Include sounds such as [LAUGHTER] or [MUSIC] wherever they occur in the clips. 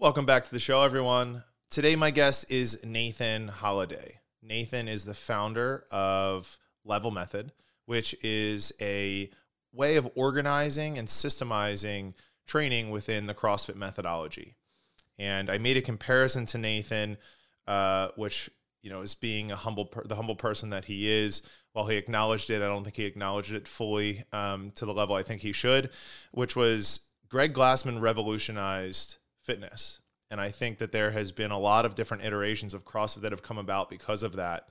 Welcome back to the show, everyone. Today, my guest is Nathan Holiday. Nathan is the founder of Level Method, which is a way of organizing and systemizing training within the CrossFit methodology. And I made a comparison to Nathan, uh, which you know, is being a humble, per- the humble person that he is. While he acknowledged it, I don't think he acknowledged it fully um, to the level I think he should, which was Greg Glassman revolutionized fitness. And I think that there has been a lot of different iterations of CrossFit that have come about because of that.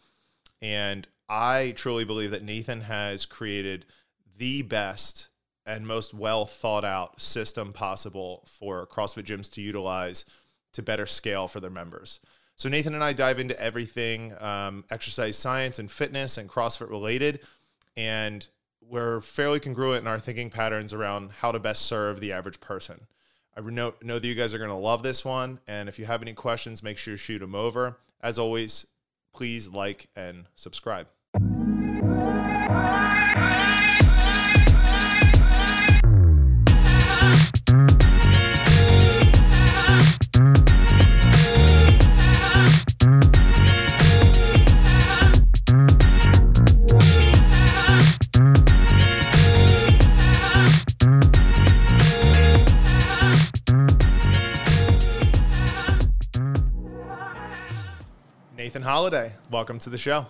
And I truly believe that Nathan has created the best and most well thought out system possible for CrossFit gyms to utilize to better scale for their members. So, Nathan and I dive into everything um, exercise science and fitness and CrossFit related. And we're fairly congruent in our thinking patterns around how to best serve the average person. I know, know that you guys are going to love this one. And if you have any questions, make sure you shoot them over. As always, please like and subscribe. Holiday, welcome to the show.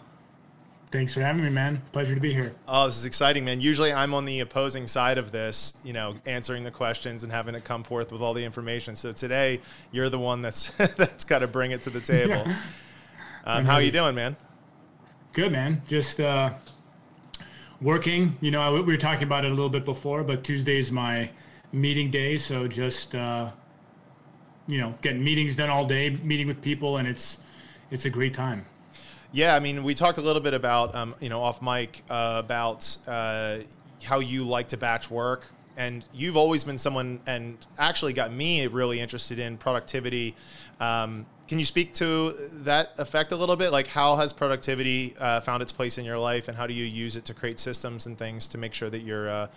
Thanks for having me, man. Pleasure to be here. Oh, this is exciting, man. Usually I'm on the opposing side of this, you know, answering the questions and having it come forth with all the information. So today you're the one that's [LAUGHS] that's got to bring it to the table. [LAUGHS] Yeah. Um, how are you doing, man? Good, man. Just uh, working. You know, we were talking about it a little bit before, but Tuesday's my meeting day, so just uh, you know, getting meetings done all day, meeting with people, and it's it's a great time. Yeah, I mean, we talked a little bit about, um, you know, off mic uh, about uh, how you like to batch work. And you've always been someone, and actually got me really interested in productivity. Um, can you speak to that effect a little bit? Like, how has productivity uh, found its place in your life, and how do you use it to create systems and things to make sure that you're, uh,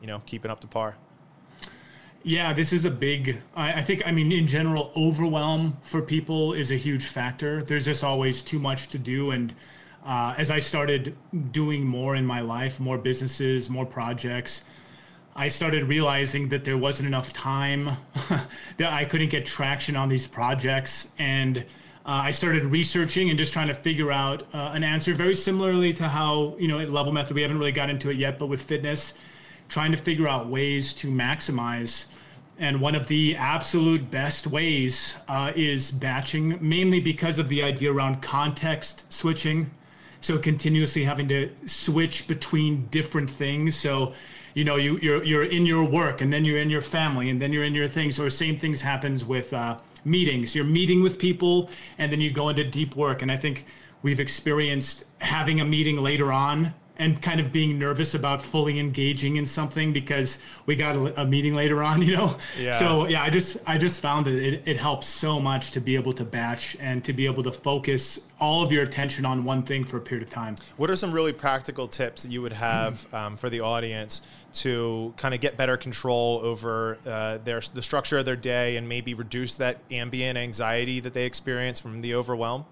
you know, keeping up to par? Yeah, this is a big. I, I, think. I mean, in general, overwhelm for people is a huge factor. There's just always too much to do, and uh, as I started doing more in my life, more businesses, more projects, I started realizing that there wasn't enough time, [LAUGHS] that I couldn't get traction on these projects, and uh, I started researching and just trying to figure out uh, an answer. Very similarly to how you know at Level Method, we haven't really got into it yet, but with fitness trying to figure out ways to maximize. And one of the absolute best ways uh, is batching, mainly because of the idea around context switching. So continuously having to switch between different things. So, you know, you, you're you're in your work, and then you're in your family, and then you're in your things. Or same things happens with uh, meetings. You're meeting with people, and then you go into deep work. And I think we've experienced having a meeting later on and kind of being nervous about fully engaging in something because we got a, a meeting later on, [LAUGHS] you know? Yeah. So yeah, I just, I just found that it, it helps so much to be able to batch and to be able to focus all of your attention on one thing for a period of time. What are some really practical tips that you would have [CLEARS THROAT] um, for the audience to kind of get better control over uh, their, the structure of their day and maybe reduce that ambient anxiety that they experience from the overwhelm?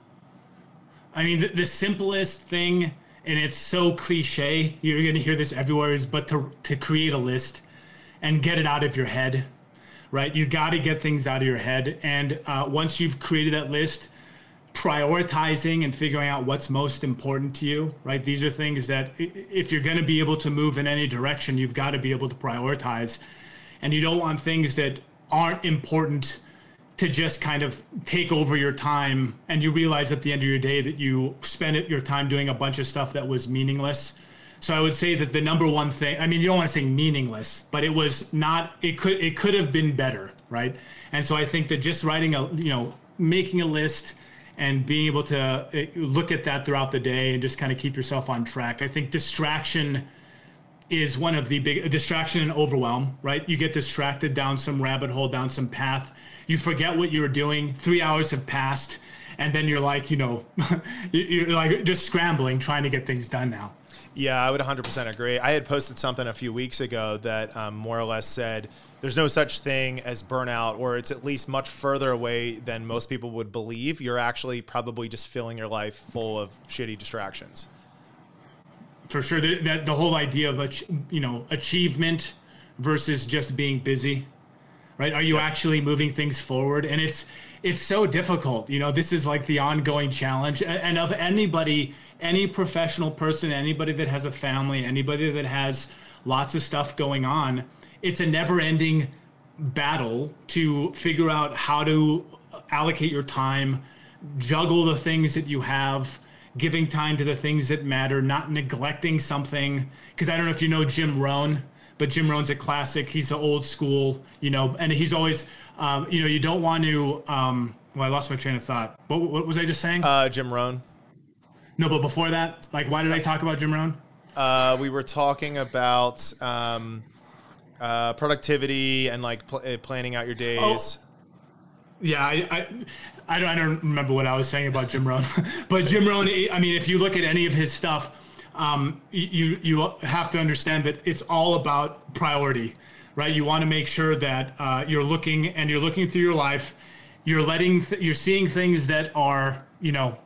I mean, the, the simplest thing and it's so cliche. You're to hear this everywhere. Is but to to create a list and get it out of your head, right? You got to get things out of your head, and uh, once you've created that list, prioritizing and figuring out what's most important to you, right? These are things that if you're to be able to move in any direction, you've got to be able to prioritize, and you don't want things that aren't important to just kind of take over your time and you realize at the end of your day that you spent your time doing a bunch of stuff that was meaningless so i would say that the number one thing i mean you don't want to say meaningless but it was not it could it could have been better right and so i think that just writing a you know making a list and being able to eh, look at that throughout the day and just kind of keep yourself on track i think distraction is one of the big distraction and overwhelm, right? You get distracted down some rabbit hole, down some path. You forget what you were doing. Three hours have passed, and then you're like, you know, [LAUGHS] you're like just scrambling, trying to get things done now. Yeah, I would 100% agree. I had posted something a few weeks ago that um, more or less said there's no such thing as burnout, or it's at least much further away than most people would believe. You're actually probably just filling your life full of shitty distractions. For sure, that, that the whole idea of you know achievement versus just being busy, right? Are you yeah. actually moving things forward? And it's it's so difficult. You know, this is like the ongoing challenge, and of anybody any professional person, anybody that has a family, anybody that has lots of stuff going on, it's a never ending battle to figure out how to uh, allocate your time, juggle the things that you have, giving time to the things that matter, not neglecting something. Because I don't know if you know Jim Rohn, but Jim Rohn's a classic. He's the old school, you know, and he's always, um, you know, you don't want to. Um, well, I lost my train of thought. What, what was I just saying? Uh, Jim Rohn. No, but before that, like, why did I talk about Jim Rohn? Uh, we were talking about um, uh, productivity and like pl- uh, planning out your days. Oh. Yeah, I, I, I, don't, I don't remember what I was saying about Jim Rohn, [LAUGHS] but Jim Rohn. I mean, if you look at any of his stuff, um, you you have to understand that it's all about priority, right? You want to make sure that uh, you're looking and you're looking through your life, you're letting th- you're seeing things that are you know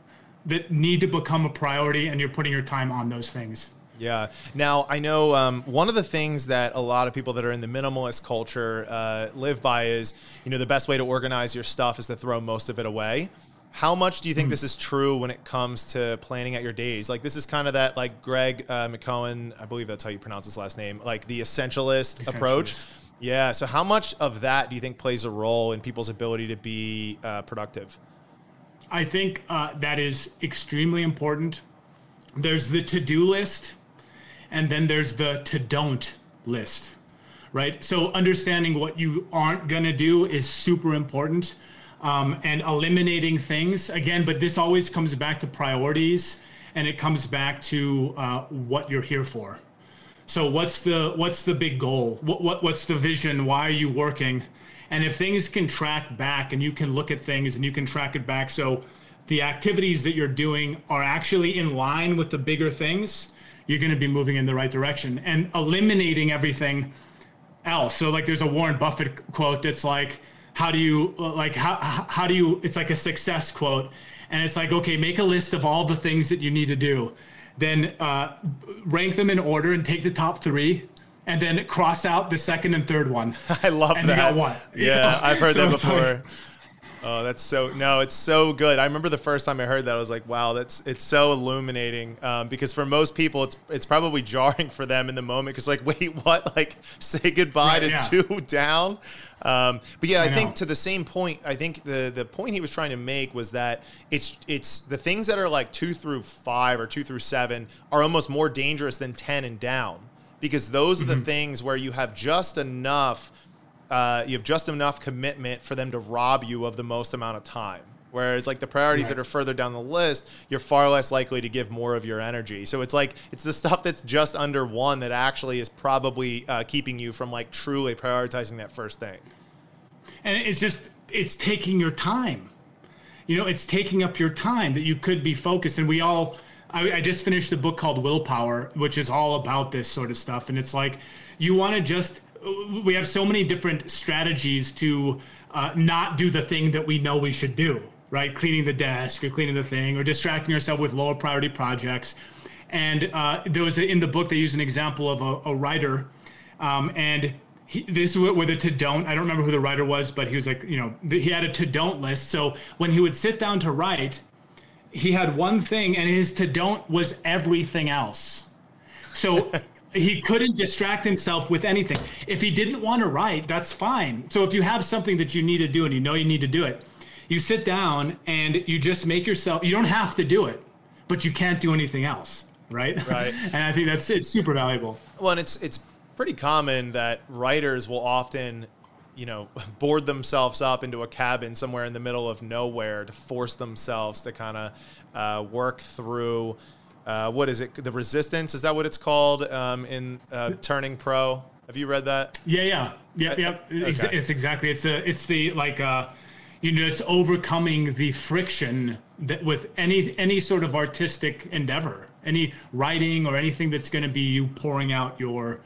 that need to become a priority and you're putting your time on those things. Yeah. Now, I know um, one of the things that a lot of people that are in the minimalist culture uh, live by is, you know, the best way to organize your stuff is to throw most of it away. How much do you think mm. this is true when it comes to planning out your days? Like, this is kind of that, like, Greg uh, McKeown, I believe that's how you pronounce his last name, like the essentialist, essentialist. approach. Yeah. So, how much of that do you think plays a role in people's ability to be uh, productive? I think uh, that is extremely important. There's the to do list, and then there's the to don't list, right? So understanding what you aren't going to do is super important. Um, and eliminating things again, but this always comes back to priorities and it comes back to uh, what you're here for. So what's the what's the big goal? What, what what's the vision? Why are you working? And if things can track back and you can look at things and you can track it back, so the activities that you're doing are actually in line with the bigger things, you're going to be moving in the right direction and eliminating everything else. So like there's a Warren Buffett quote that's like, how do you like how how do you it's like a success quote and it's like okay make a list of all the things that you need to do then uh, rank them in order and take the top three and then cross out the second and third one. [LAUGHS] I love and that. You got one. [LAUGHS] Yeah, I've heard [LAUGHS] so that before. Like, oh, that's so no, it's so good. I remember the first time I heard that, I was like, wow, that's it's so illuminating. Um, because for most people, it's it's probably jarring for them in the moment. Because like, wait, what? Like, say goodbye right, to yeah. two down. Um, but yeah, I, I think to the same point, I think the the point he was trying to make was that it's it's the things that are like two through five or two through seven are almost more dangerous than ten and down because those are the mm-hmm. things where you have just enough uh, you have just enough commitment for them to rob you of the most amount of time whereas like the priorities right. that are further down the list you're far less likely to give more of your energy. So it's like it's the stuff that's just under one that actually is probably uh, keeping you from like truly prioritizing that first thing. And it's just it's taking your time. You know it's taking up your time that you could be focused. And we all I, I just finished a book called Willpower, which is all about this sort of stuff. And it's like you want to just we have so many different strategies to uh, not do the thing that we know we should do, right? Cleaning the desk or cleaning the thing or distracting yourself with lower priority projects. And uh, there was a, in the book they use an example of a, a writer, um, and he, this with a to don't. I don't remember who the writer was, but he was like, you know, he had a to don't list. So when he would sit down to write, he had one thing and his to don't was everything else. So [LAUGHS] he couldn't distract himself with anything. If he didn't want to write, that's fine. So if you have something that you need to do and you know you need to do it, you sit down and you just make yourself you don't have to do it, but you can't do anything else, right? Right. [LAUGHS] and I think that's it's super valuable. Well, and it's it's pretty common that writers will often you know, [LAUGHS] board themselves up into a cabin somewhere in the middle of nowhere to force themselves to kind of uh, work through. Uh, what is it? The resistance is that what it's called um, in uh, Turning Pro? Have you read that? Yeah, yeah, yeah, yeah. Okay. It's exactly. It's a. It's the like. You know, it's overcoming the friction that with any any sort of artistic endeavor any writing or anything that's going to be you pouring out your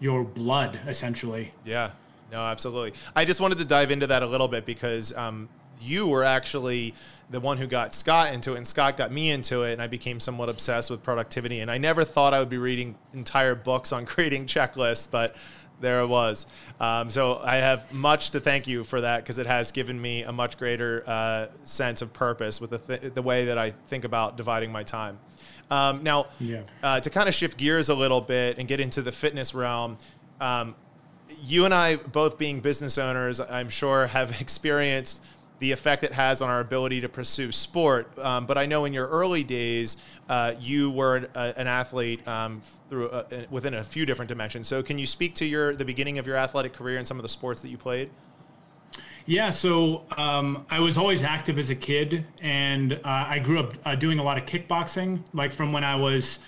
your blood essentially. Yeah. No, absolutely. I just wanted to dive into that a little bit because um, you were actually the one who got Scott into it, and Scott got me into it, and I became somewhat obsessed with productivity. And I never thought I would be reading entire books on creating checklists, but there it was. Um, so I have much to thank you for that because it has given me a much greater uh, sense of purpose with the, th- the way that I think about dividing my time. Um, now, yeah. uh, to kind of shift gears a little bit and get into the fitness realm, um, you and I, both being business owners, I'm sure have [LAUGHS] experienced the effect it has on our ability to pursue sport. Um, but I know in your early days, uh, you were a, an athlete um, through uh, within a few different dimensions. So can you speak to your the beginning of your athletic career and some of the sports that you played? Yeah, so um, I was always active as a kid, and uh, I grew up uh, doing a lot of kickboxing. Like from when I was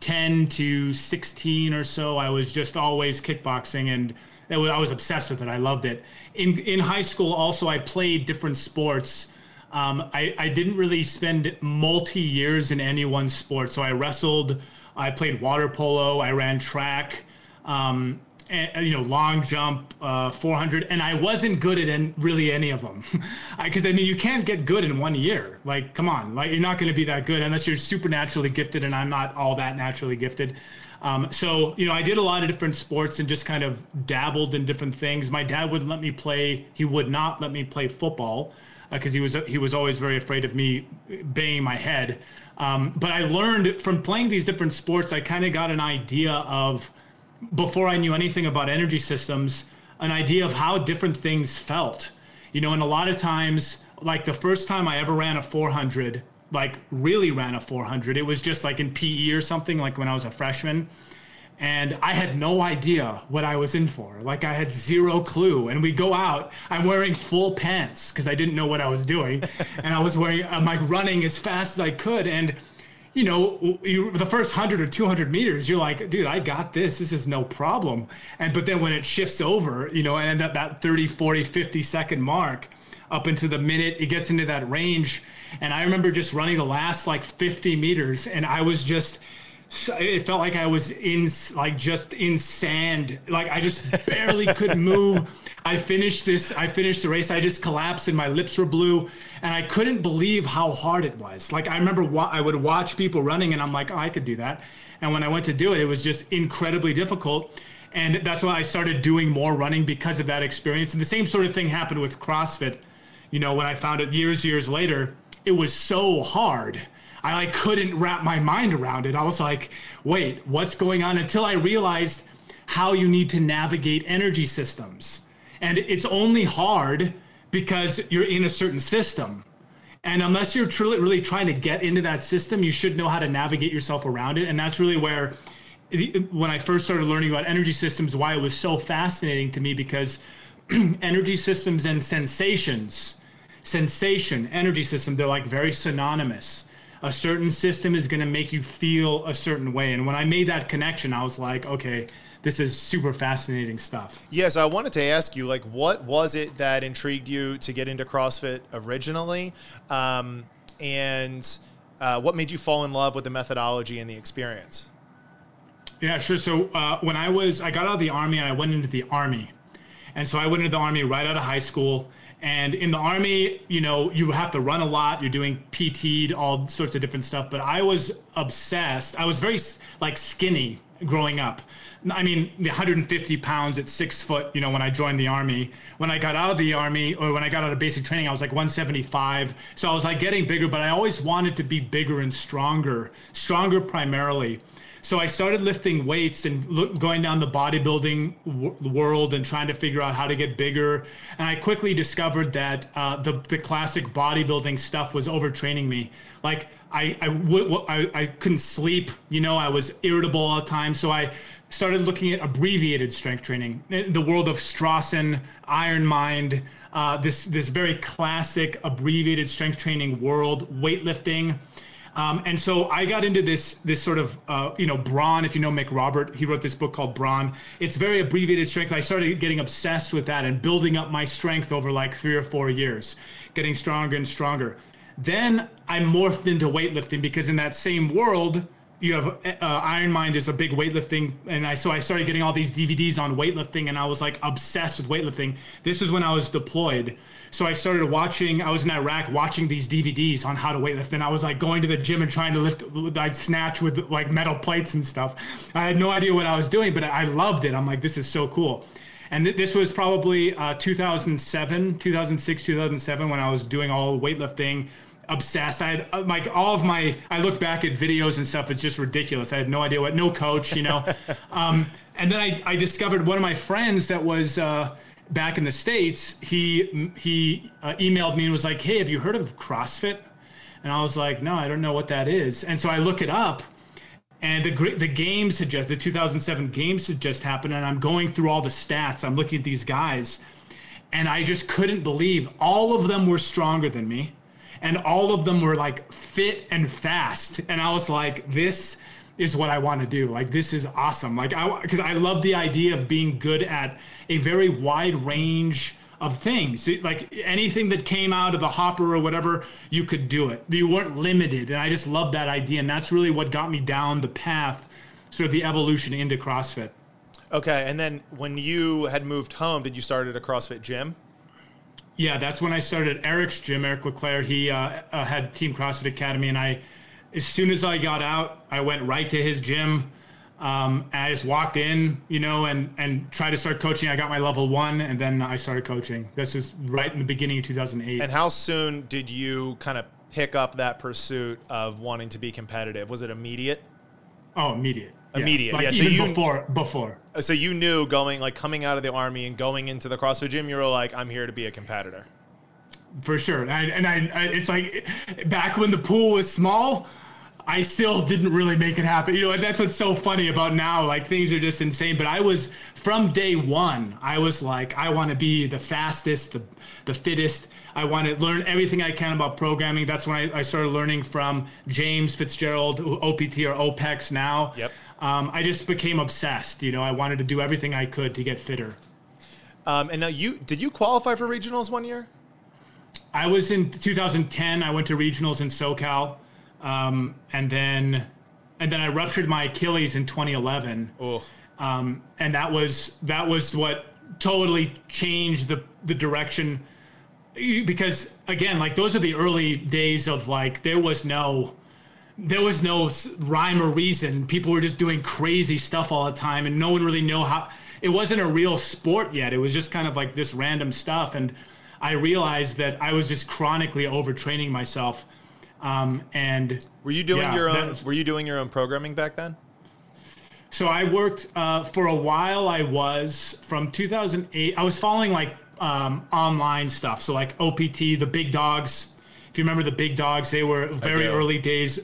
10 to 16 or so, I was just always kickboxing, and was, I was obsessed with it. I loved it. In in high school, also, I played different sports. Um, I, I didn't really spend multi years in any one sport. So I wrestled, I played water polo, I ran track. Um, and, you know, long jump, uh, 400, and I wasn't good at any, really any of them, because [LAUGHS] I, I mean, you can't get good in one year. Like, come on, like you're not going to be that good unless you're supernaturally gifted, and I'm not all that naturally gifted. Um, so, you know, I did a lot of different sports and just kind of dabbled in different things. My dad would let me play; he would not let me play football because uh, he was he was always very afraid of me banging my head. Um, but I learned from playing these different sports. I kind of got an idea of before I knew anything about energy systems, an idea of how different things felt. You know, and a lot of times, like the first time I ever ran a 400, like really ran a 400, it was just like in PE or something, like when I was a freshman. And I had no idea what I was in for. Like I had zero clue. And we go out, I'm wearing full pants because I didn't know what I was doing. [LAUGHS] and I was wearing, I'm like running as fast as I could. And you know, you, the first 100 or 200 meters, you're like, dude, I got this. This is no problem. And, but then when it shifts over, you know, and at that 30, 40, 50 second mark, up into the minute, it gets into that range. And I remember just running the last like 50 meters, and I was just, it felt like I was in like just in sand. Like I just barely could [LAUGHS] move. I finished this. I finished the race. I just collapsed and my lips were blue, and I couldn't believe how hard it was. Like I remember, wa- I would watch people running, and I'm like, oh, I could do that. And when I went to do it, it was just incredibly difficult. And that's why I started doing more running because of that experience. And the same sort of thing happened with CrossFit. You know, when I found it years, years later, it was so hard. I like couldn't wrap my mind around it. I was like, wait, what's going on? Until I realized how you need to navigate energy systems and it's only hard because you're in a certain system. And unless you're truly really trying to get into that system, you should know how to navigate yourself around it. And that's really where, when I first started learning about energy systems, why it was so fascinating to me because [CLEARS THROAT] energy systems and sensations, sensation, energy system, they're like very synonymous. A certain system is going to make you feel a certain way. And when I made that connection, I was like, okay, this is super fascinating stuff. Yes, I wanted to ask you, like, what was it that intrigued you to get into CrossFit originally, um, and uh, what made you fall in love with the methodology and the experience? Yeah, sure. So uh, when I was, I got out of the army and I went into the army, and so I went into the army right out of high school. And in the army, you know, you have to run a lot. You're doing PT, all sorts of different stuff. But I was obsessed. I was very like skinny growing up. I mean, 150 pounds at six foot, you know, when I joined the army. When I got out of the army or when I got out of basic training, I was like 175. So I was like getting bigger, but I always wanted to be bigger and stronger, stronger primarily. So I started lifting weights and look, going down the bodybuilding w- world and trying to figure out how to get bigger. And I quickly discovered that uh, the the classic bodybuilding stuff was overtraining me. Like I I, w- I I couldn't sleep. You know, I was irritable all the time. So I started looking at abbreviated strength training, the world of Strossen, Iron Mind, uh, this this very classic abbreviated strength training world, weightlifting. Um, and so I got into this this sort of uh, you know Brawn. If you know McRobert, he wrote this book called Brawn. It's very abbreviated strength. I started getting obsessed with that and building up my strength over like three or four years, getting stronger and stronger. Then I morphed into weightlifting because in that same world, you have uh, Iron Mind is a big weightlifting, and I so I started getting all these DVDs on weightlifting, and I was like obsessed with weightlifting. This was when I was deployed, so I started watching. I was in Iraq watching these DVDs on how to weightlift, and I was like going to the gym and trying to lift, I'd snatch with like metal plates and stuff. I had no idea what I was doing, but I loved it. I'm like, this is so cool. And th- this was probably uh, 2007, 2006, 2007 when I was doing all weightlifting obsessed. I had uh, like all of my. I look back at videos and stuff. It's just ridiculous. I had no idea what. No coach, you know. [LAUGHS] um, and then I, I discovered one of my friends that was uh, back in the states. He he uh, emailed me and was like, "Hey, have you heard of CrossFit?" And I was like, "No, I don't know what that is." And so I look it up. And the the games had just the 2007 games had just happened, and I'm going through all the stats. I'm looking at these guys, and I just couldn't believe all of them were stronger than me and all of them were like fit and fast. And I was like, this is what I want to do. Like this is awesome. Like I because I love the idea of being good at a very wide range of things. Like anything that came out of the hopper or whatever, you could do it. You weren't limited. And I just love that idea. And that's really what got me down the path, sort of the evolution into CrossFit. Okay. And then when you had moved home, did you start at a CrossFit gym? Yeah, that's when I started Eric's gym. Eric Leclaire, he uh, uh, had Team CrossFit Academy, and I, as soon as I got out, I went right to his gym. Um, and I just walked in, you know, and and tried to start coaching. I got my level one, and then I started coaching. This is right in the beginning of 2008. And how soon did you kind of pick up that pursuit of wanting to be competitive? Was it immediate? Oh, immediate immediate. Like yeah, so you before before. Uh, so you knew going like coming out of the army and going into the CrossFit gym, you were like, I'm here to be a competitor. For sure, and I, and I, I it's like back when the pool was small. I still didn't really make it happen. You know, that's what's so funny about now. Like things are just insane. But I was from day one. I was like, I want to be the fastest, the the fittest. I want to learn everything I can about programming. That's when I, I started learning from James Fitzgerald, OPT or OPEX now. Yep um, I just became obsessed. You know, I wanted to do everything I could to get fitter. Um, and now you did you qualify for regionals one year? I was in 2010. I went to regionals in SoCal, um, and then and then I ruptured my Achilles in 2011. Oh. Um, and that was that was what totally changed the the direction because again like those are the early days of like there was no there was no rhyme or reason. People were just doing crazy stuff all the time, and no one really knew how. It wasn't a real sport yet. It was just kind of like this random stuff, and I realized that I was just chronically overtraining myself. Um, and were you doing yeah, your own? Were you doing your own programming back then? So I worked uh, for a while. I was from 2008. I was following like um, online stuff. So like OPT, the big dogs. If you remember the big dogs, they were very early days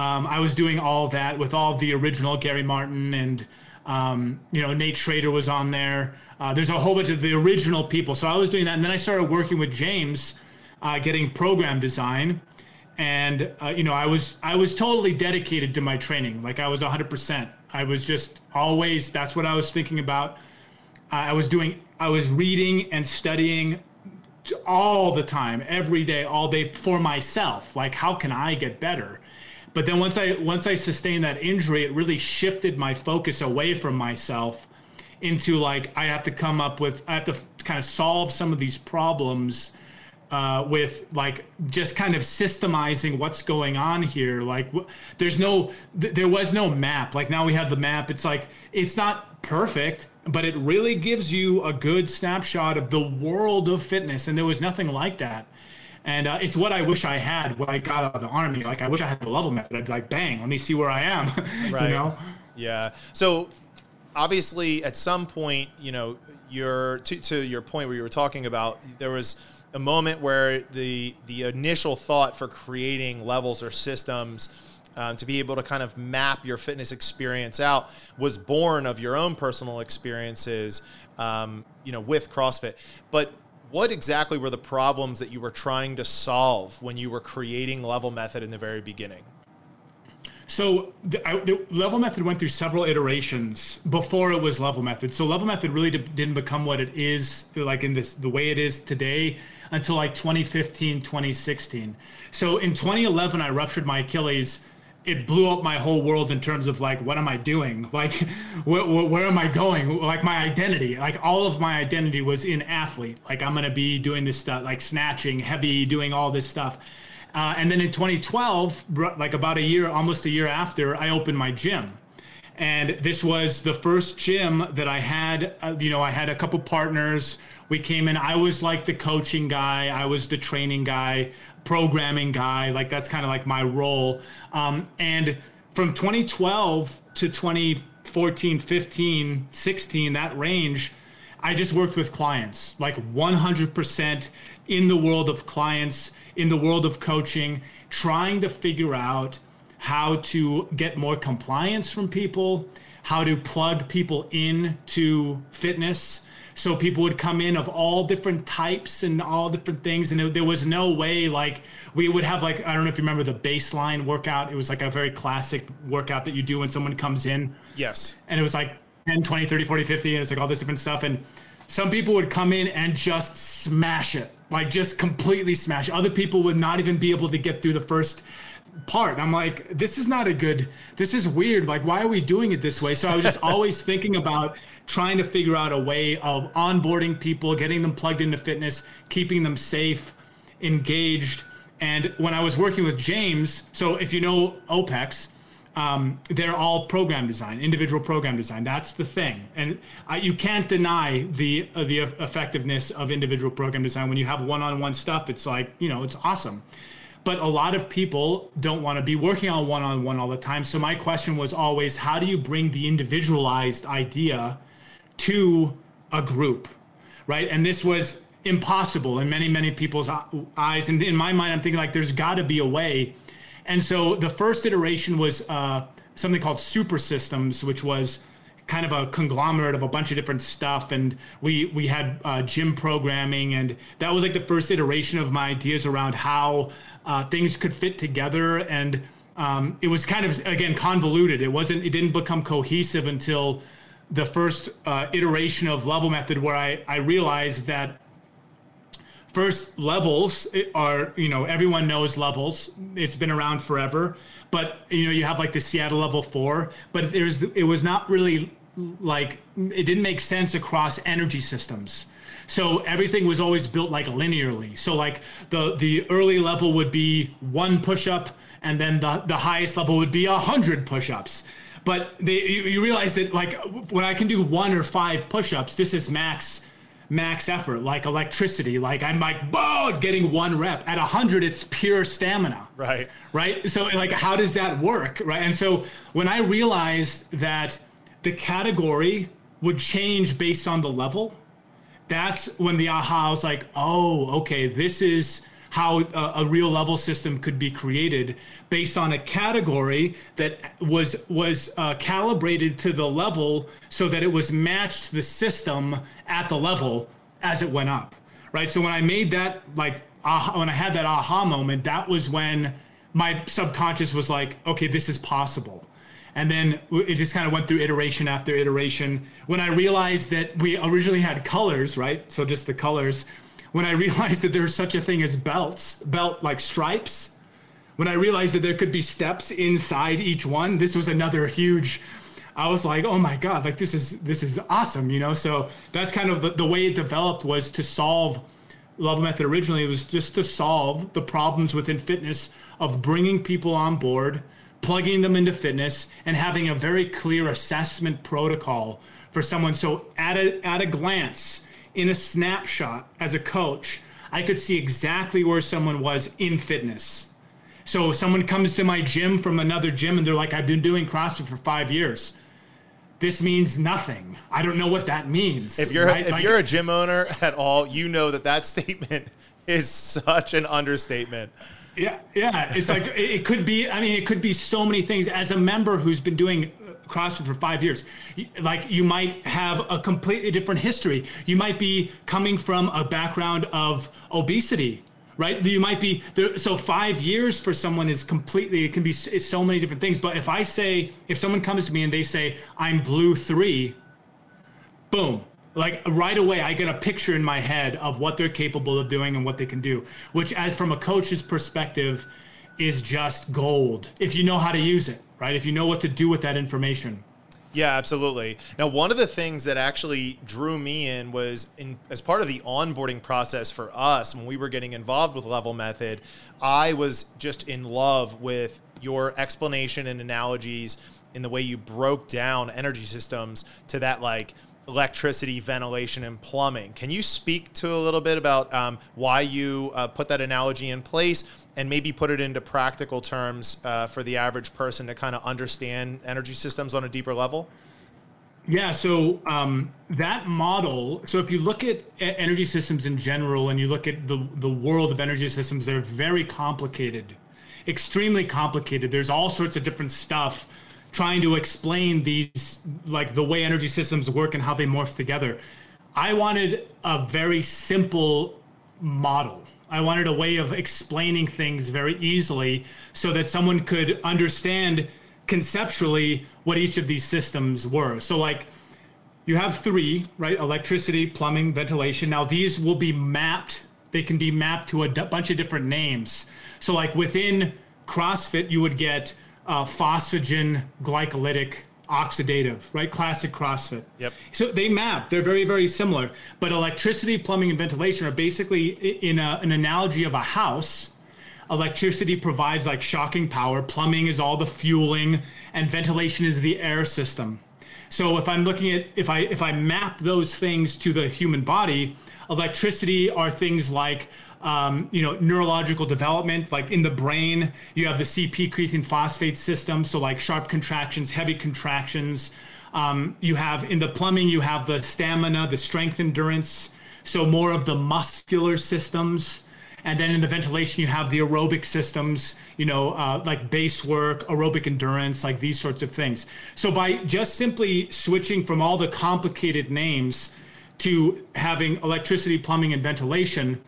um, I was doing all that with all the original Gary Martin and um, you know Nate Schrader was on there. Uh, there's a whole bunch of the original people. So I was doing that, and then I started working with James, uh, getting program design, and uh, you know I was I was totally dedicated to my training. Like I was 100%. I was just always that's what I was thinking about. I was doing I was reading and studying all the time, every day, all day for myself. Like how can I get better? But then once I once I sustained that injury, it really shifted my focus away from myself into like I have to come up with I have to kind of solve some of these problems uh, with like just kind of systemizing what's going on here. Like there's no th- there was no map. Like now we have the map. It's like it's not perfect, but it really gives you a good snapshot of the world of fitness, and there was nothing like that. And uh, it's what I wish I had when I got out of the army. Like I wish I had the level method. I'd be like, bang, let me see where I am. [LAUGHS] right. you know? Yeah. So obviously, at some point, you know, your to, to your point where you were talking about, there was a moment where the the initial thought for creating levels or systems. Um, to be able to kind of map your fitness experience out was born of your own personal experiences, um, you know, with CrossFit. But what exactly were the problems that you were trying to solve when you were creating level method in the very beginning? So the, I, the, level method went through several iterations before it was level method. So level method really didn't become what it is like in this the way it is today until like 2015 2016 so in 2011 i ruptured my achilles it blew up my whole world in terms of like what am i doing? [LAUGHS] Like where, am i going? Like my identity like all of my identity was in athlete. Like i'm gonna be doing this stuff like snatching heavy doing all this stuff. Uh, and then in 2012 like about a year almost a year after i opened my gym. And this was the first gym that i had uh, you know i had a couple partners. We came in. I was like the coaching guy. I was the training guy programming guy. Like that's kind of like my role. Um, and from 2012 to 2014, 15, 16, that range, I just worked with clients, like 100% in the world of clients, in the world of coaching, trying to figure out how to get more compliance from people, how to plug people in to fitness, so people would come in of all different types and all different things and it, there was no way like we would have like i don't know if you remember the baseline workout. It was like a very classic workout that you do when someone comes in. Yes. And it was like 10 20 30 40 50 and it's like all this different stuff. And some people would come in and just smash it like just completely smash other people would not even be able to get through the first part. I'm like, this is not a good, this is weird. Like, why are we doing it this way? So I was just [LAUGHS] always thinking about trying to figure out a way of onboarding people, getting them plugged into fitness, keeping them safe, engaged. And when I was working with James, so if you know OPEX, um, they're all program design, individual program design. That's the thing, and I, you can't deny the uh, the effectiveness of individual program design. When you have one-on-one stuff, it's like you know, it's awesome. But a lot of people don't want to be working on one on one all the time. So my question was always how do you bring the individualized idea to a group? Right. And this was impossible in many, many people's eyes. And in my mind, I'm thinking like there's got to be a way. And so the first iteration was uh, something called Super Systems, which was kind of a conglomerate of a bunch of different stuff. And we we had uh, gym programming. And that was like the first iteration of my ideas around how uh, things could fit together. And um, it was kind of again convoluted. It wasn't it didn't become cohesive until the first uh, iteration of level method where I, I realized that first levels are you know everyone knows levels it's been around forever but you know you have like the seattle level four but there's it was not really like it didn't make sense across energy systems. So everything was always built like linearly. So like the the early level would be one push up, and then the the highest level would be a hundred push ups. But they, you, you realize that like when I can do one or five push ups, this is max max effort, like electricity. Like I'm like, boom, getting one rep. At a hundred, it's pure stamina. Right. Right. So like, how does that work? Right. And so when I realized that the category would change based on the level. That's when the aha was like, oh, okay, this is how a, a, real level system could be created based on a category that was was uh, calibrated to the level so that it was matched to the system at the level as it went up right so when i made that like aha, when i had that aha moment that was when my subconscious was like okay this is possible and then it just kind of went through iteration after iteration. When I realized that we originally had colors, right? So just the colors. When I realized [LAUGHS] that there's such a thing as belts, belt like stripes. When I realized that there could be steps inside each one, this was another huge. I was like, oh my god, like this is this is awesome, you know. So that's kind of the, the way it developed was to solve. Level Method originally it was just to solve the problems within fitness of bringing people on board plugging them into fitness and having a very clear assessment protocol for someone. So at a at a glance, in a snapshot as a coach, I could see exactly where someone was in fitness. So someone comes to my gym from another gym and they're like, I've been doing CrossFit for five years. This means nothing. I don't know what that means. If you're right? if like, you're a gym owner [LAUGHS] at all, you know that that statement [LAUGHS] is such an understatement. Yeah, yeah. It's like it could be. I mean, it could be so many things. As a member who's been doing CrossFit for five years, like you might have a completely different history. You might be coming from a background of obesity, right? You might be there. So five years for someone is completely. It can be so many different things. But if I say, if someone comes to me and they say I'm blue three, boom, like right away i get a picture in my head of what they're capable of doing and what they can do which as from a coach's perspective is just gold if you know how to use it, right? If you know what to do with that information. Yeah, absolutely. Now, one of the things that actually drew me in was in as part of the onboarding process for us when we were getting involved with Level Method, I was just in love with your explanation and analogies in the way you broke down energy systems to that like electricity, ventilation, and plumbing. Can you speak to a little bit about um, why you uh, put that analogy in place and maybe put it into practical terms uh, for the average person to kind of understand energy systems on a deeper level? Yeah, so um, that model. So if you look at energy systems in general, and you look at the the world of energy systems, they're very complicated, extremely complicated. There's all sorts of different stuff trying to explain these like the way energy systems work and how they morph together. I wanted a very simple model. I wanted a way of explaining things very easily so that someone could understand conceptually what each of these systems were. So like you have three, right? Electricity, plumbing, ventilation. Now these will be mapped. They can be mapped to a d- bunch of different names. So like within CrossFit, you would get uh, phosphagen, glycolytic, oxidative, right? Classic CrossFit. Yep. So they map. They're very, very similar. But electricity, plumbing, and ventilation are basically in a, an analogy of a house. Electricity provides like shocking power. Plumbing is all the fueling, and ventilation is the air system. So if I'm looking at if I if I map those things to the human body, electricity are things like um, you know, neurological development, like in the brain, you have the CP creatine phosphate system. So like sharp contractions, heavy contractions. Um, you have in the plumbing, you have the stamina, the strength endurance. So more of the muscular systems. And then in the ventilation, you have the aerobic systems, you know, uh, like base work, aerobic endurance, like these sorts of things. So by just simply switching from all the complicated names to having electricity, plumbing, and ventilation,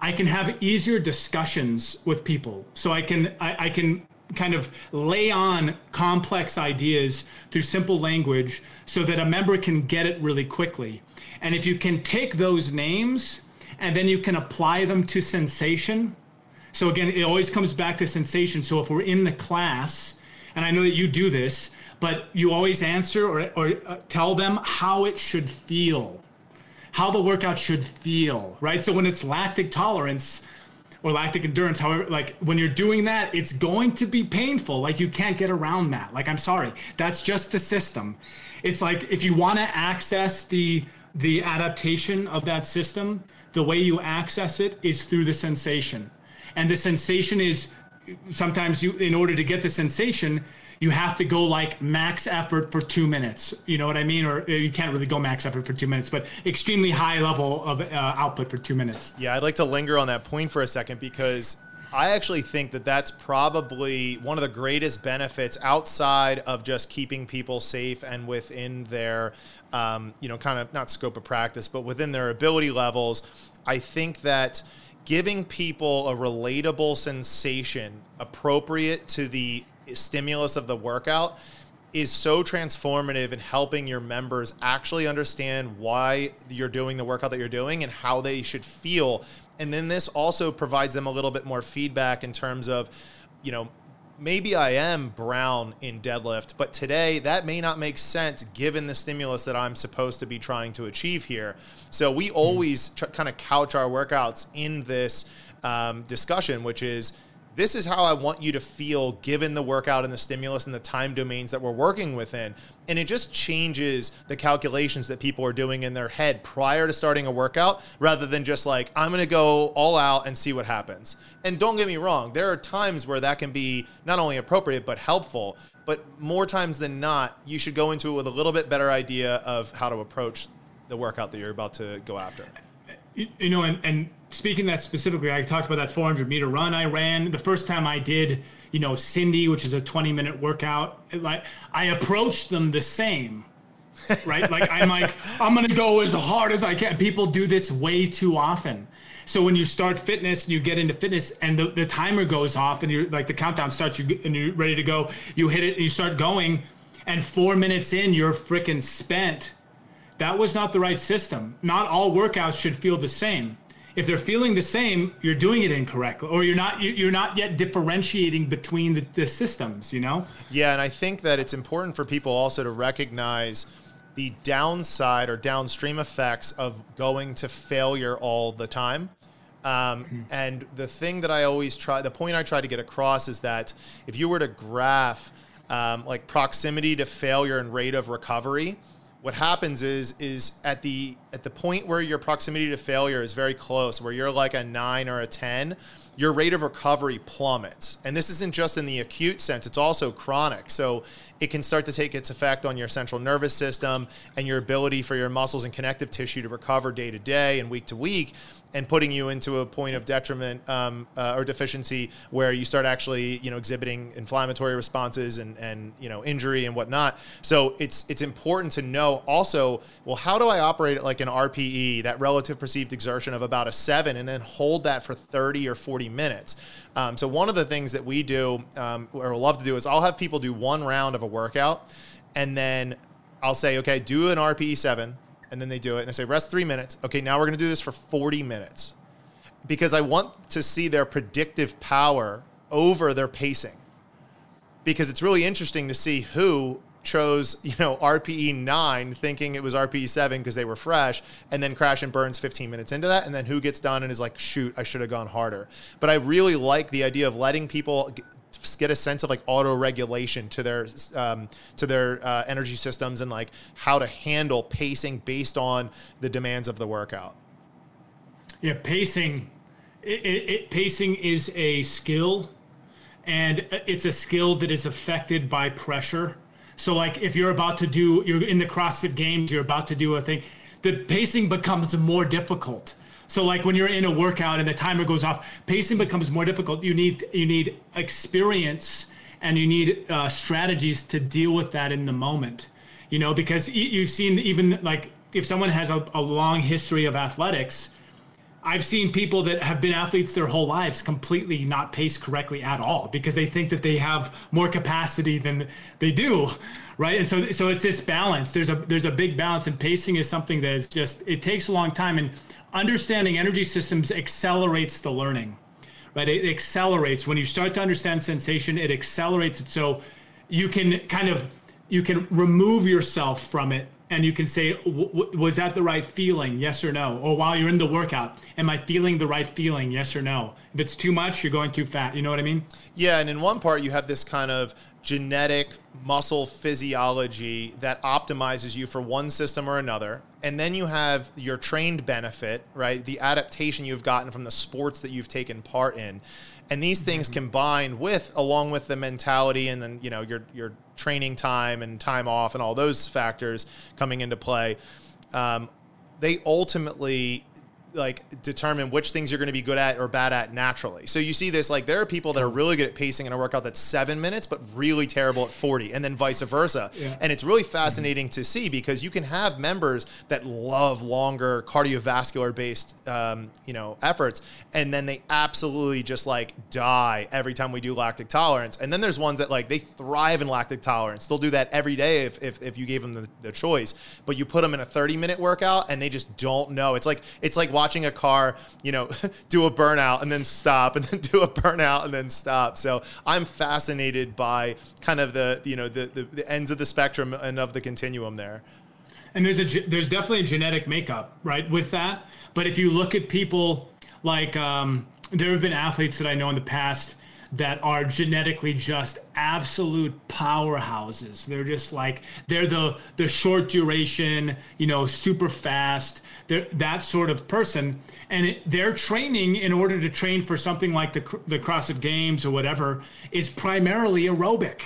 I can have easier discussions with people. So I can I, I can kind of lay on complex ideas through simple language so that a member can get it really quickly. And if you can take those names and then you can apply them to sensation. So again, it always comes back to sensation. So if we're in the class, and I know that you do this, but you always answer or, or uh, tell them how it should feel how the workout should feel, right? So when it's lactic tolerance or lactic endurance, however, like when you're doing that, it's going to be painful. Like you can't get around that. Like I'm sorry, that's just the system. It's like if you want to access the the adaptation of that system, the way you access it is through the sensation. And the sensation is sometimes you in order to get the sensation, you have to go like max effort for two minutes. You know what I mean? Or uh, you can't really go max effort for two minutes, but extremely high level of uh, output for two minutes. Yeah, I'd like to linger on that point for a second because I actually think that that's probably one of the greatest benefits outside of just keeping people safe and within their, um, you know, kind of not scope of practice, but within their ability levels. I think that giving people a relatable sensation appropriate to the stimulus of the workout is so transformative in helping your members actually understand why you're doing the workout that you're doing and how they should feel. And then this also provides them a little bit more feedback in terms of, you know, maybe I am brown in deadlift, but today that may not make sense given the stimulus that I'm supposed to be trying to achieve here. So we always tr- kind of couch our workouts in this um, discussion, which is this is how I want you to feel given the workout and the stimulus and the time domains that we're working within. And it just changes the calculations that people are doing in their head prior to starting a workout rather than just like, I'm going to go all out and see what happens. And don't get me wrong, there are times where that can be not only appropriate, but helpful. But more times than not, you should go into it with a little bit better idea of how to approach the workout that you're about to go after. You, you know, and, and speaking that specifically, I talked about that 400 meter run I ran. The first time I did, you know, Cindy, which is a 20 minute workout, like I approached them the same, right? like I'm like, I'm gonna go as hard as I can. People do this way too often. So when you start fitness and you get into fitness and the, the timer goes off and you're like the countdown starts you, and you're ready to go, you hit it and you start going, and four minutes in you're freaking spent. That was not the right system. Not all workouts should feel the same if they're feeling the same, you're doing it incorrectly, or you're not you're not yet differentiating between the, the systems. You know. Yeah, and I think that it's important for people also to recognize the downside or downstream effects of going to failure all the time. Um, mm-hmm. and the thing that I always try, the point I try to get across is that if you were to graph um, like proximity to failure and rate of recovery, what happens is is at the at the point where your proximity to failure is very close, where you're like a nine or a ten, your rate of recovery plummets. And this isn't just in the acute sense, it's also chronic. So it can start to take its effect on your central nervous system and your ability for your muscles and connective tissue to recover day to day and week to week and putting you into a point of detriment um, uh, or deficiency where you start actually you know exhibiting inflammatory responses and and you know injury and whatnot so it's it's important to know also well how do i operate at like an rpe that relative perceived exertion of about a seven and then hold that for 30 or 40 minutes um, so one of the things that we do um, or love to do is i'll have people do one round of a workout and then i'll say okay do an rpe 7 and then they do it, and I say rest three minutes. Okay, now we're going to do this for 40 minutes because I want to see their predictive power over their pacing. Because it's really interesting to see who chose, you know, RPE 9 thinking it was RPE 7 because they were fresh and then crash and burns 15 minutes into that and then who gets done and is like, "Shoot, I should have gone harder." But I really like the idea of letting people get a sense of like auto regulation to their um, to their uh, energy systems and like how to handle pacing based on the demands of the workout. Yeah, pacing. It, it, it, pacing is a skill, and it's a skill that is affected by pressure. So, like, if you're about to do, you're in the CrossFit Games, you're about to do a thing, the pacing becomes more difficult so like when you're in a workout and the timer goes off, pacing becomes more difficult. You need you need experience and you need uh, strategies to deal with that in the moment. You know, because you've seen even like if someone has a, a long history of athletics, I've seen people that have been athletes their whole lives completely not pace correctly at all because they think that they have more capacity than they do, right? And so so it's this balance. There's a there's a big balance, and pacing is something that is just it takes a long time. And understanding energy systems accelerates the learning, right? It accelerates when you start to understand sensation. It accelerates it so you can kind of you can remove yourself from it and you can say was that the right feeling yes or no or while you're in the workout am i feeling the right feeling yes or no if it's too much you're going too fat you know what i mean yeah and in one part you have this kind of genetic muscle physiology that optimizes you for one system or another. And then you have your trained benefit, right? The adaptation you've gotten from the sports that you've taken part in. And these things mm-hmm. combined with along with the mentality and then, you know, your your training time and time off and all those factors coming into play. Um, they ultimately like determine which things you're going to be good at or bad at naturally. So you see this like there are people that are really good at pacing in a workout that's seven minutes, but really terrible at 40, and then vice versa. Yeah. And it's really fascinating mm-hmm. to see because you can have members that love longer cardiovascular based, um, you know, efforts, and then they absolutely just like die every time we do lactic tolerance. And then there's ones that like they thrive in lactic tolerance. They'll do that every day if, if, if you gave them the, the choice. But you put them in a 30 minute workout and they just don't know. It's like it's like watching a car, you know, [LAUGHS] do a burnout and then stop and then [LAUGHS] do a burnout and then stop. So I'm fascinated by kind of the, you know, the, the, the ends of the spectrum and of the continuum there. And there's a there's definitely a genetic makeup, right, with that. But if you look at people like um, there have been athletes that I know in the past that are genetically just absolute powerhouses. They're just like they're the the short duration, you know, super fast. They're that sort of person, and it, their training in order to train for something like the the CrossFit Games or whatever is primarily aerobic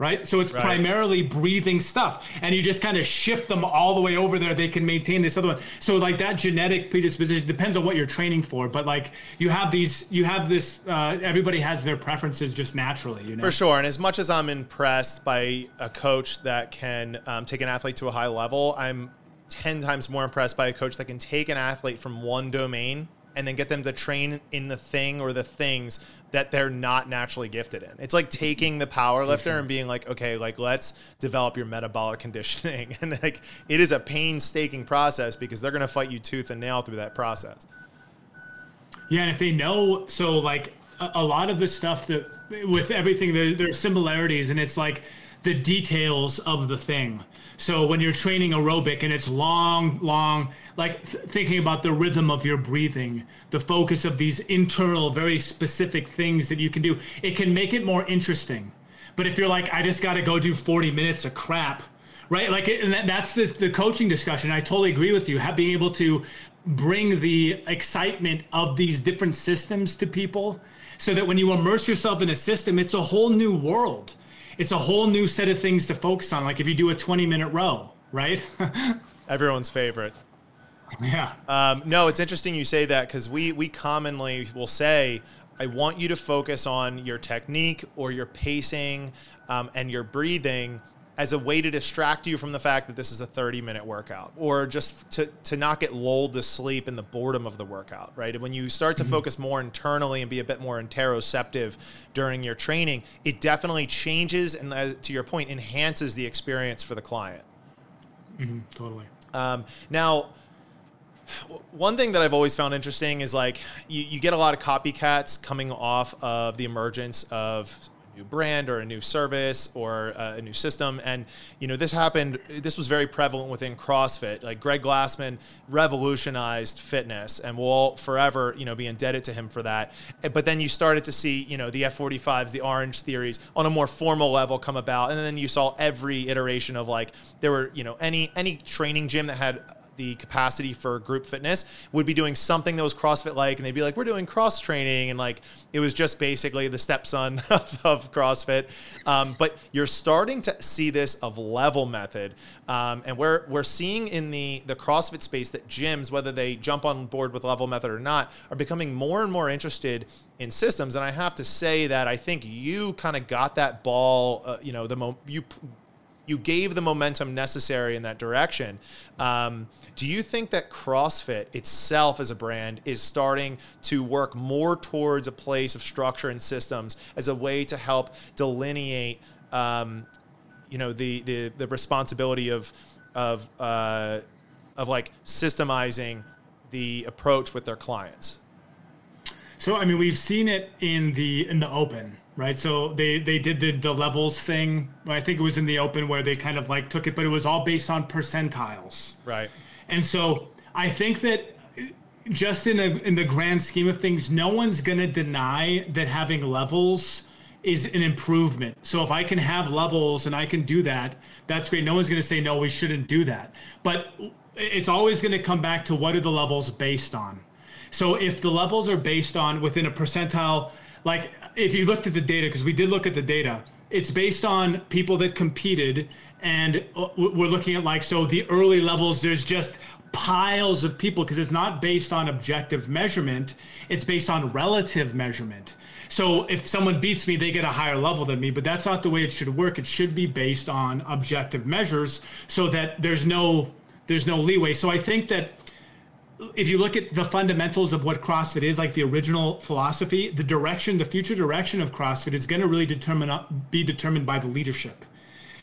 right? So it's right. primarily breathing stuff, and you just kind of shift them all the way over there. They can maintain this other one. So like that genetic predisposition depends on what you're training for, but like you have these, you have this. Uh, everybody has their preferences just naturally, you know. For sure, and as much as I'm impressed by a coach that can um, take an athlete to a high level, I'm 10 times more impressed by a coach that can take an athlete from one domain and then get them to train in the thing or the things that they're not naturally gifted in. It's like taking the power lifter and being like, okay, like let's develop your metabolic [LAUGHS] conditioning. [LAUGHS] And like it is a painstaking process because they're going to fight you tooth and nail through that process. Yeah, and if they know, so like a, a lot of the stuff that with everything, there, there are similarities, and it's like the details of the thing. So when you're training aerobic and it's long, long, like th- thinking about the rhythm of your breathing, the focus of these internal, very specific things that you can do, it can make it more interesting. But if you're like, I just got to go do 40 minutes of crap, right? Like, and that, that's the, the coaching discussion. I totally agree with you. Have, being able to bring the excitement of these different systems to people so that when you immerse yourself in a system, it's a whole new world it's a whole new set of things to focus on. Like if you do a 20 minute row, right? [LAUGHS] Everyone's favorite. Yeah. Um, no, it's interesting you say that because we we commonly will say, I want you to focus on your technique or your pacing um, and your breathing as a way to distract you from the fact that this is a 30 minute workout or just to, to not get lulled to sleep in the boredom of the workout, right? And when you start to mm-hmm. focus more internally and be a bit more interoceptive during your training, it definitely changes and, uh, to your point, enhances the experience for the client. Mm-hmm, totally. Um, now, one thing that I've always found interesting is like you, you, get a lot of copycats coming off of the emergence of new brand or a new service or uh, a new system. And you know, this happened. This was very prevalent within CrossFit. Like Greg Glassman revolutionized fitness, and we'll forever you know be indebted to him for that. But then you started to see you know the F45s, the Orange Theories on a more formal level come about, and then you saw every iteration of like there were you know any any training gym that had the capacity for group fitness would be doing something that was CrossFit like, and they'd be like, "We're doing cross training," and like it was just basically the stepson [LAUGHS] of, of CrossFit. Um, but you're starting to see this of level method, um, and we're we're seeing in the the CrossFit space that gyms, whether they jump on board with level method or not, are becoming more and more interested in systems. And I have to say that I think you kind of got that ball. Uh, you know, the mo- you you gave the momentum necessary in that direction. Um, do you think that CrossFit itself as a brand is starting to work more towards a place of structure and systems as a way to help delineate, um, you know, the, the the responsibility of of uh, of like systemizing the approach with their clients? So I mean, we've seen it in the in the open right? So they they did the the levels thing. I think it was in the open where they kind of like took it, but it was all based on percentiles. Right. And so I think that just in the in the grand scheme of things, no one's gonna deny that having levels is an improvement. So if I can have levels and I can do that, that's great. No one's going to say no, we shouldn't do that. But it's always going to come back to what are the levels based on. So if the levels are based on within a percentile, like if you looked at the data, because we did look at the data, it's based on people that competed, and uh, we're looking at like so the early levels. There's just piles of people because it's not based on objective measurement; it's based on relative measurement. So if someone beats me, they get a higher level than me, but that's not the way it should work. It should be based on objective measures so that there's no there's no leeway. So I think that if you look at the fundamentals of what CrossFit is, like the original philosophy, the direction, the future direction of CrossFit is going to really determine be determined by the leadership.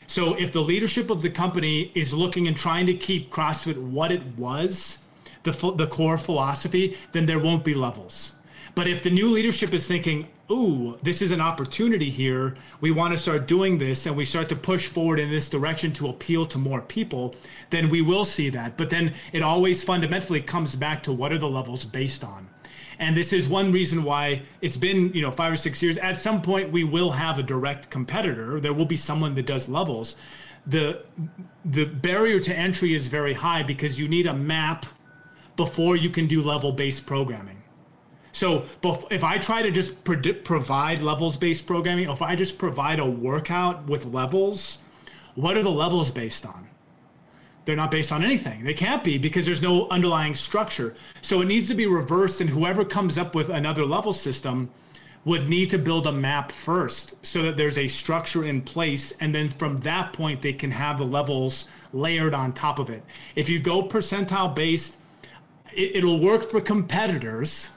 So if the leadership of the company is looking and trying to keep CrossFit what it was, the the core philosophy, then there won't be levels. But if the new leadership is thinking, ooh, this is an opportunity here, we want to start doing this, and we start to push forward in this direction to appeal to more people, then we will see that. But then it always fundamentally comes back to what are the levels based on? And this is one reason why it's been, you know, five or six years. At some point, we will have a direct competitor. There will be someone that does levels. The the barrier to entry is very high because you need a map before you can do level based programming. So if I try to just provide levels based programming, if I just provide a workout with levels, what are the levels based on? They're not based on anything. They can't be because there's no underlying structure. So it needs to be reversed, and whoever comes up with another level system would need to build a map first so that there's a structure in place. And then from that point, they can have the levels layered on top of it. If you go percentile based, it, it'll work for competitors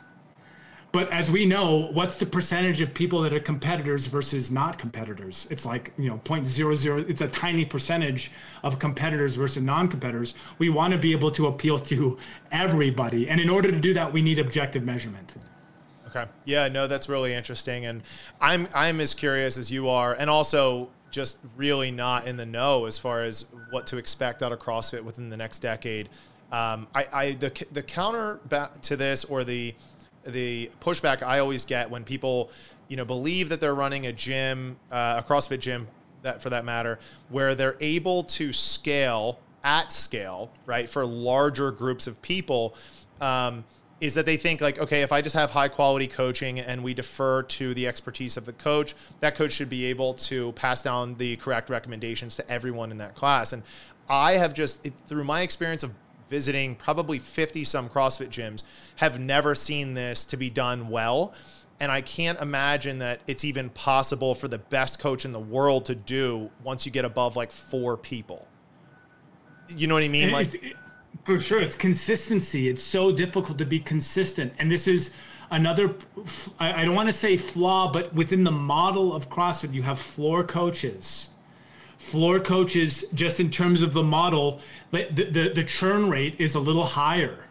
but as we know, what's the percentage of people that are competitors versus not competitors? It's like, you know, 0.00, it's a tiny percentage of competitors versus non competitors. We want to be able to appeal to everybody. And in order to do that, we need objective measurement. Okay. Yeah, no, that's really interesting. And I'm I'm as curious as you are, and also just really not in the know as far as what to expect out of CrossFit within the next decade. Um, I, I the the counter back to this or the the pushback I always get when people, you know, believe that they're running a gym, uh, a CrossFit gym, that for that matter, where they're able to scale at scale, right, for larger groups of people. Um, is that they think like okay if i just have high quality coaching and we defer to the expertise of the coach that coach should be able to pass down the correct recommendations to everyone in that class and i have just through my experience of visiting probably 50 some CrossFit gyms, have never seen this to be done well. And I can't imagine that it's even possible for the best coach in the world to do once you get above like four people. You know what I mean? Like, it, for sure, it's consistency. It's so difficult to be consistent. And this is another, I don't want to say flaw, but within the model of CrossFit, you have floor coaches floor coaches, just in terms of the model, the, the, the churn rate is a little higher.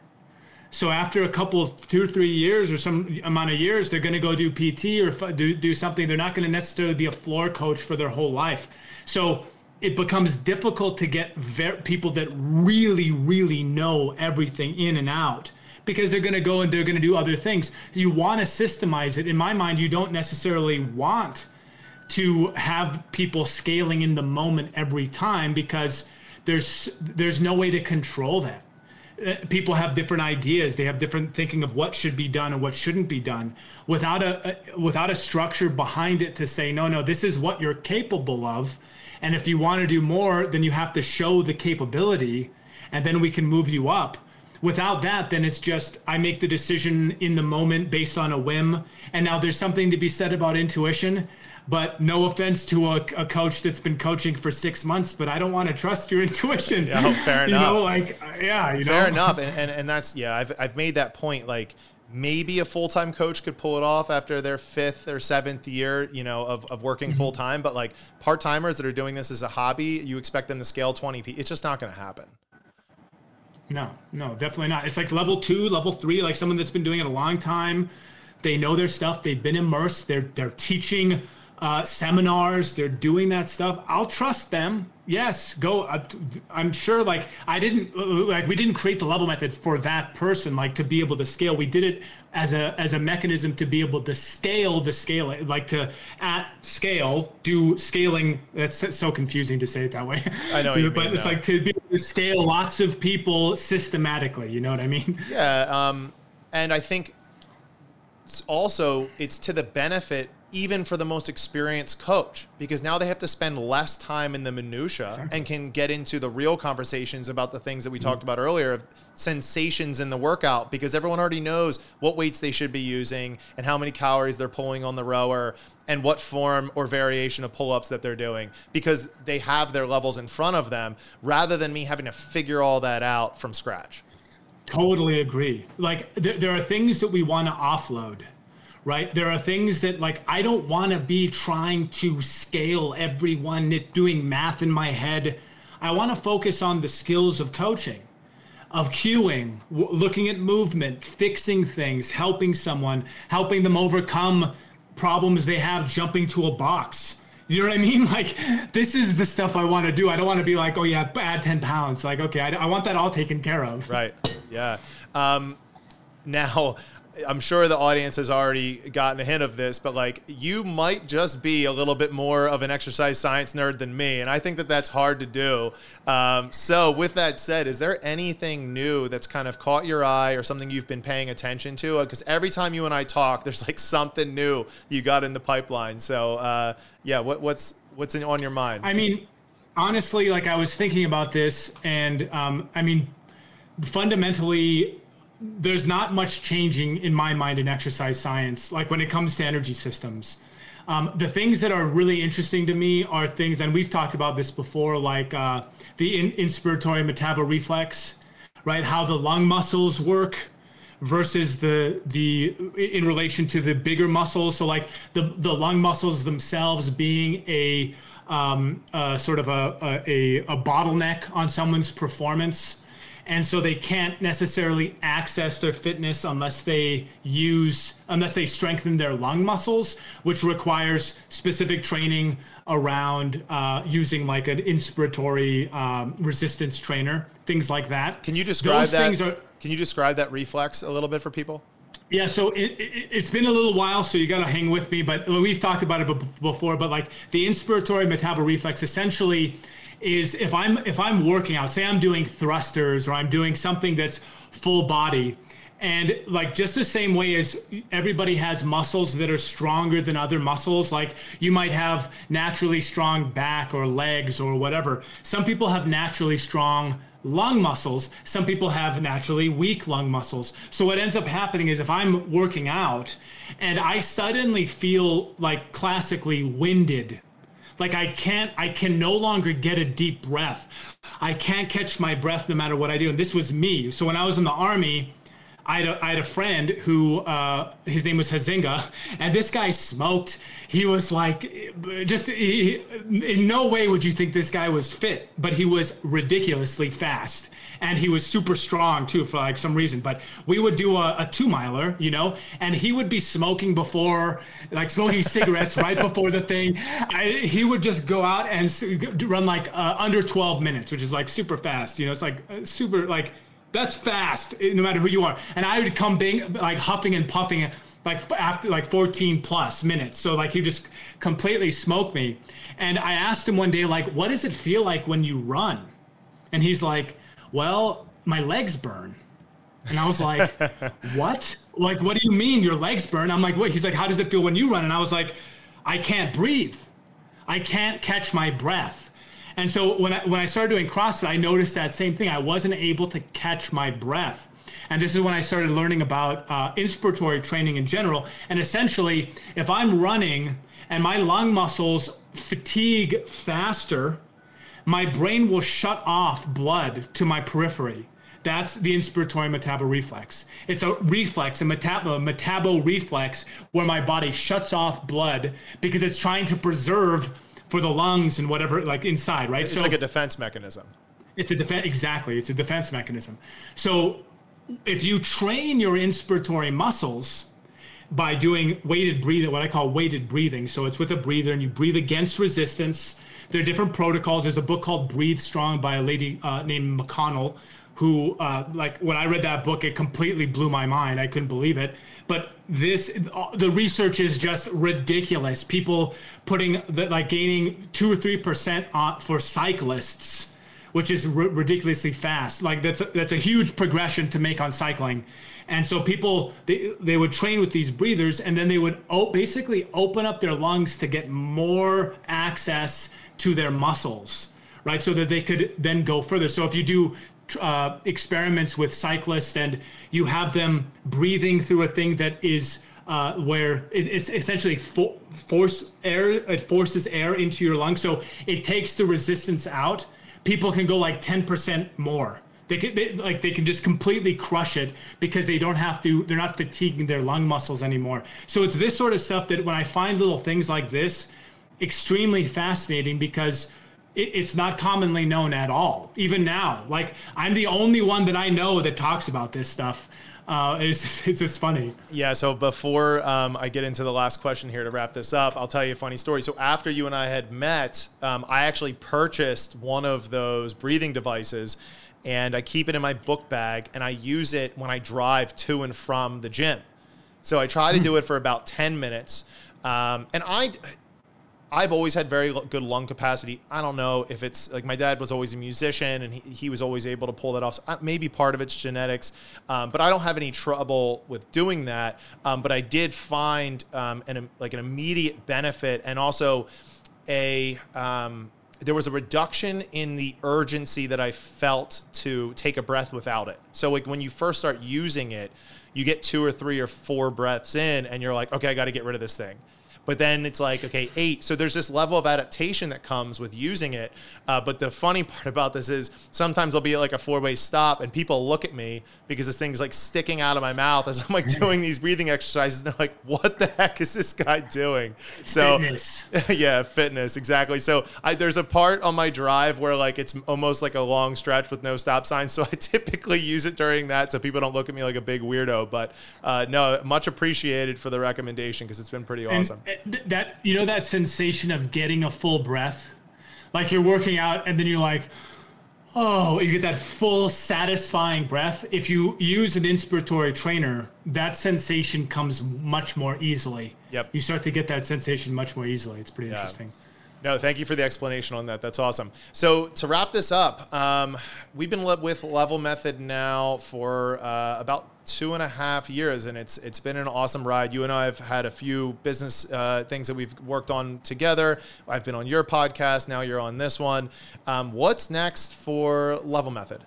So after a couple of two or three years or some amount of years, they're going to go do PT or do, do something. They're not going to necessarily be a floor coach for their whole life. So it becomes difficult to get ver- people that really, really know everything in and out because they're going to go and they're going to do other things. You want to systemize it. In my mind, you don't necessarily want to have people scaling in the moment every time because there's there's no way to control that. Uh, people have different ideas. They have different thinking of what should be done and what shouldn't be done without a, a, without a structure behind it to say no no this is what you're capable of. And if you want to do more then you have to show the capability and then we can move you up. Without that then it's just i make the decision in the moment based on a whim. And now there's something to be said about intuition but no offense to a, a, coach that's been coaching for six months, but I don't want to trust your [LAUGHS] intuition. Yeah, oh, fair you enough. Know, like, yeah, you fair know? enough. And, [LAUGHS] and, and that's, yeah, I've, I've made that point. Like, maybe a full-time coach could pull it off after their fifth or seventh year you know of, of working mm-hmm. full-time but like part-timers that are doing this as a hobby you expect them to scale 20 p it's just not going to happen no no definitely not it's like level two level three like someone that's been doing it a long time they know their stuff they've been immersed they're they're teaching uh, seminars. They're doing that stuff. I'll trust them. Yes, go. I, I'm sure. Like I didn't like we didn't create the level method for that person. Like to be able to scale. We did it as a as a mechanism to be able to scale the scale. Like to at scale do scaling. That's so confusing to say it that way. I know, [LAUGHS] but mean, it's like to be able to scale lots of people systematically. You know what I mean? Yeah. Um, and I think also it's to the benefit even for the most experienced coach because now they have to spend less time in the minutia exactly. and can get into the real conversations about the things that we mm-hmm. talked about earlier of sensations in the workout because everyone already knows what weights they should be using and how many calories they're pulling on the rower and what form or variation of pull-ups that they're doing because they have their levels in front of them rather than me having to figure all that out from scratch totally agree like there, there are things that we want to offload right? There are things that like I don't want to be trying to scale everyone doing math in my head. I want to focus on the skills of coaching, of cueing, w- looking at movement, fixing things, helping someone, helping them overcome problems they have jumping to a box. You know what I mean? [LAUGHS] Like, this is the stuff I want to do. I don't want to be like, oh, yeah, add 10 pounds. Like, okay, I, I want that all taken care of. Right. Yeah. Um, now, I'm sure the audience has already gotten a hint of this, but like you might just be a little bit more of an exercise science nerd than me, and I think that that's hard to do. Um, so, with that said, is there anything new that's kind of caught your eye or something you've been paying attention to? Because every time you and I talk, [LAUGHS] there's like something new you got in the pipeline. So, uh, yeah, what, what's what's in, on your mind? I mean, honestly, like I was thinking about this, and um, I mean, fundamentally there's not much changing in my mind in exercise science, like when it comes to energy systems. Um, the things that are really interesting to me are things, and we've talked about this before, like uh, the in- inspiratory metaboreflex, right? How the lung muscles work versus the the in relation to the bigger muscles. So like the the lung muscles themselves being a um, uh, sort of a, a, a bottleneck on someone's performance and so they can't necessarily access their fitness unless they use unless they strengthen their lung muscles which requires specific training around uh, using like an inspiratory um, resistance trainer things like that can you describe Those that are, can you describe that reflex a little bit for people yeah, so it, it, has been a little while, so you got to hang with me. But we've talked about it before. But like the inspiratory metabolic reflex, essentially, is if I'm if I'm working out, say I'm doing thrusters or I'm doing something that's full body, and like just the same way as everybody has muscles that are stronger than other muscles, like you might have naturally strong back or legs or whatever. Some people have naturally strong lung muscles. Some people have naturally weak lung muscles. So what ends up happening is if I'm working out and I suddenly feel like classically winded like I can't, I can no longer get a deep breath. I can't catch my breath no matter what I do. And this was me. So when I was in the army, I had a, I had a friend who uh, his name was Hazinga, and this guy smoked. He was like, just he, in no way would you think this guy was fit, but he was ridiculously fast and he was super strong too for like some reason. But we would do a, a two miler, you know, and he would be smoking before, like smoking [LAUGHS] cigarettes right before the thing. I, he would just go out and run like uh, under 12 minutes, which is like super fast. You know, it's like uh, super like that's fast eh, no matter who you are. And I would come being like huffing and puffing like after like 14 plus minutes. So like he just completely smoked me. And I asked him one day, like, what does it feel like when you run? And he's like, well, my legs burn. And I was like, [LAUGHS] what? Like, what do you mean your legs burn? I'm like, what? He's like, how does it feel when you run? And I was like, I can't breathe. I can't catch my breath. And so when I, when I started doing CrossFit, I noticed that same thing. I wasn't able to catch my breath. And this is when I started learning about uh, inspiratory training in general. And essentially, if I'm running and my lung muscles fatigue faster, my brain will shut off blood to my periphery. That's the inspiratory metabol reflex. It's a reflex, a metabo, metabo reflex, where my body shuts off blood because it's trying to preserve for the lungs and whatever, like inside, right? So it's so, like a defense mechanism. It's a defense, exactly. It's a defense mechanism. So if you train your inspiratory muscles by doing weighted breathing, what I call weighted breathing, so it's with a breather and you breathe against resistance there are different protocols. There's a book called Breathe Strong by a lady uh, named McConnell, who, uh, like, when I read that book, it completely blew my mind. I couldn't believe it. But this, the research is just ridiculous. People putting the, like gaining two or three percent for cyclists, which is r- ridiculously fast. Like that's a, that's a huge progression to make on cycling. And so people they, they would train with these breathers and then they would o- basically open up their lungs to get more access to their muscles, right? So that they could then go further. So if you do uh, experiments with cyclists and you have them breathing through a thing that is uh, where it's essentially for, force air, it forces air into your lungs. So it takes the resistance out. People can go like 10% more. They can they, like they can just completely crush it because they don't have to. They're not fatiguing their lung muscles anymore. So it's this sort of stuff that when I find little things like this, extremely fascinating because it, it's not commonly known at all. Even now, like I'm the only one that I know that talks about this stuff. Uh, it's, it's just funny. Yeah. So before um, I get into the last question here to wrap this up, I'll tell you a funny story. So after you and I had met, um, I actually purchased one of those breathing devices and I keep it in my book bag and I use it when I drive to and from the gym. So I try to hmm. do it for about 10 minutes. Um, and I, I've always had very good lung capacity. I don't know if it's like my dad was always a musician and he, he was always able to pull that off. So maybe part of it's genetics, um, but I don't have any trouble with doing that. Um, but I did find um, an like an immediate benefit and also a um, there was a reduction in the urgency that I felt to take a breath without it. So like when you first start using it, you get two or three or four breaths in and you're like, okay, I got to get rid of this thing but then it's like okay eight so there's this level of adaptation that comes with using it. Uh, but the funny [LAUGHS] part about this is sometimes i'll be at like a four-way stop and people look at me because this thing's like sticking out of my mouth as i'm like [LAUGHS] doing these breathing exercises and they're like what the heck is this guy doing? So Fitness. [LAUGHS] yeah fitness exactly. So I, there's a part on my drive where like it's almost like a long stretch with no stop signs. So i typically use it during that so people don't look at me like a big weirdo. But uh, no much appreciated for the recommendation because it's been pretty awesome. And that you know that sensation of getting a full breath, like you're working out and then you're like, oh, you get that full satisfying breath. If you use an inspiratory trainer, that sensation comes much more easily. Yep. You start to get that sensation much more easily. It's pretty interesting. No, thank you for the explanation on that. That's awesome. So to wrap this up, um, we've been with Level Method now for uh, about two and a half years, and it's it's been an awesome ride. You and I have had a few business uh, things that we've worked on together. I've been on your podcast. Now you're on this one. Um, what's next for Level Method?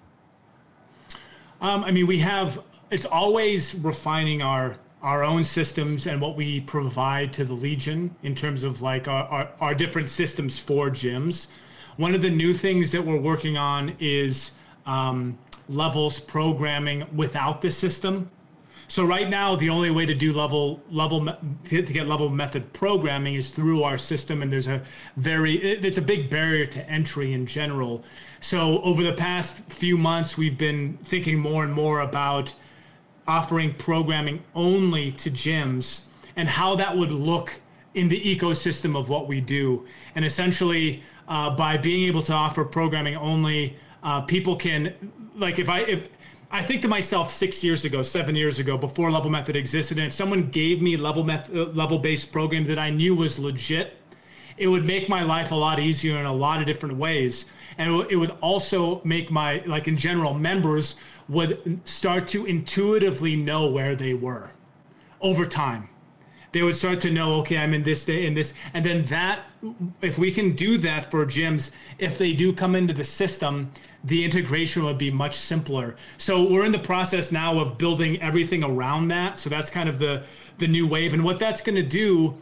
Um, I mean, we have. It's always refining our our own systems and what we provide to the Legion in terms of like our, our, our different systems for gyms. One of the new things that we're working on is um, levels programming without this system. So right now, the only way to do level level to get level method programming is through our system, and there's a very it's a big barrier to entry in general. So over the past few months, we've been thinking more and more about offering programming only to gyms and how that would look in the ecosystem of what we do. And essentially, uh, by being able to offer programming only, uh, people can, like, if I, if, I think to myself six years ago, seven years ago, before Level Method existed, and if someone gave me level method, uh, level based program that I knew was legit, it would make my life a lot easier in a lot of different ways. And it would- also make my like in general members would start to intuitively know where they were over time. They would start to know okay i'm in this in this. And then that if we can do that for gyms if they do come into the system the integration would be much simpler so we're in the process now of building everything around that so that's kind of the the new wave and what that's going to do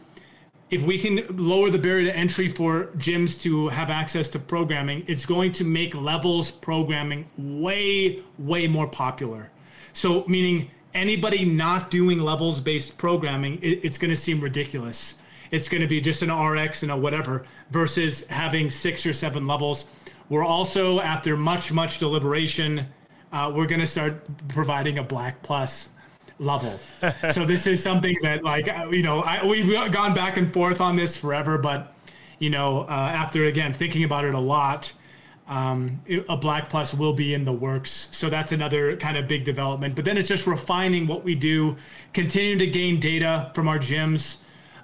if we can lower the barrier to entry for gyms to have access to programming, it's going to make levels programming way, way more popular. So, meaning anybody not doing levels based programming, it, it's going to seem ridiculous. It's going to be just an RX and a whatever versus having six or seven levels. We're also, after much, much deliberation, uh, we're going to start providing a Black Plus level. [LAUGHS] so this is something that like uh, you know I, we've gone back and forth on this forever, but you know uh, after again thinking about it a lot, um, a Black Plus will be in the works. So that's another kind of big development. But then it's just refining what we do, continuing to gain data from our gyms.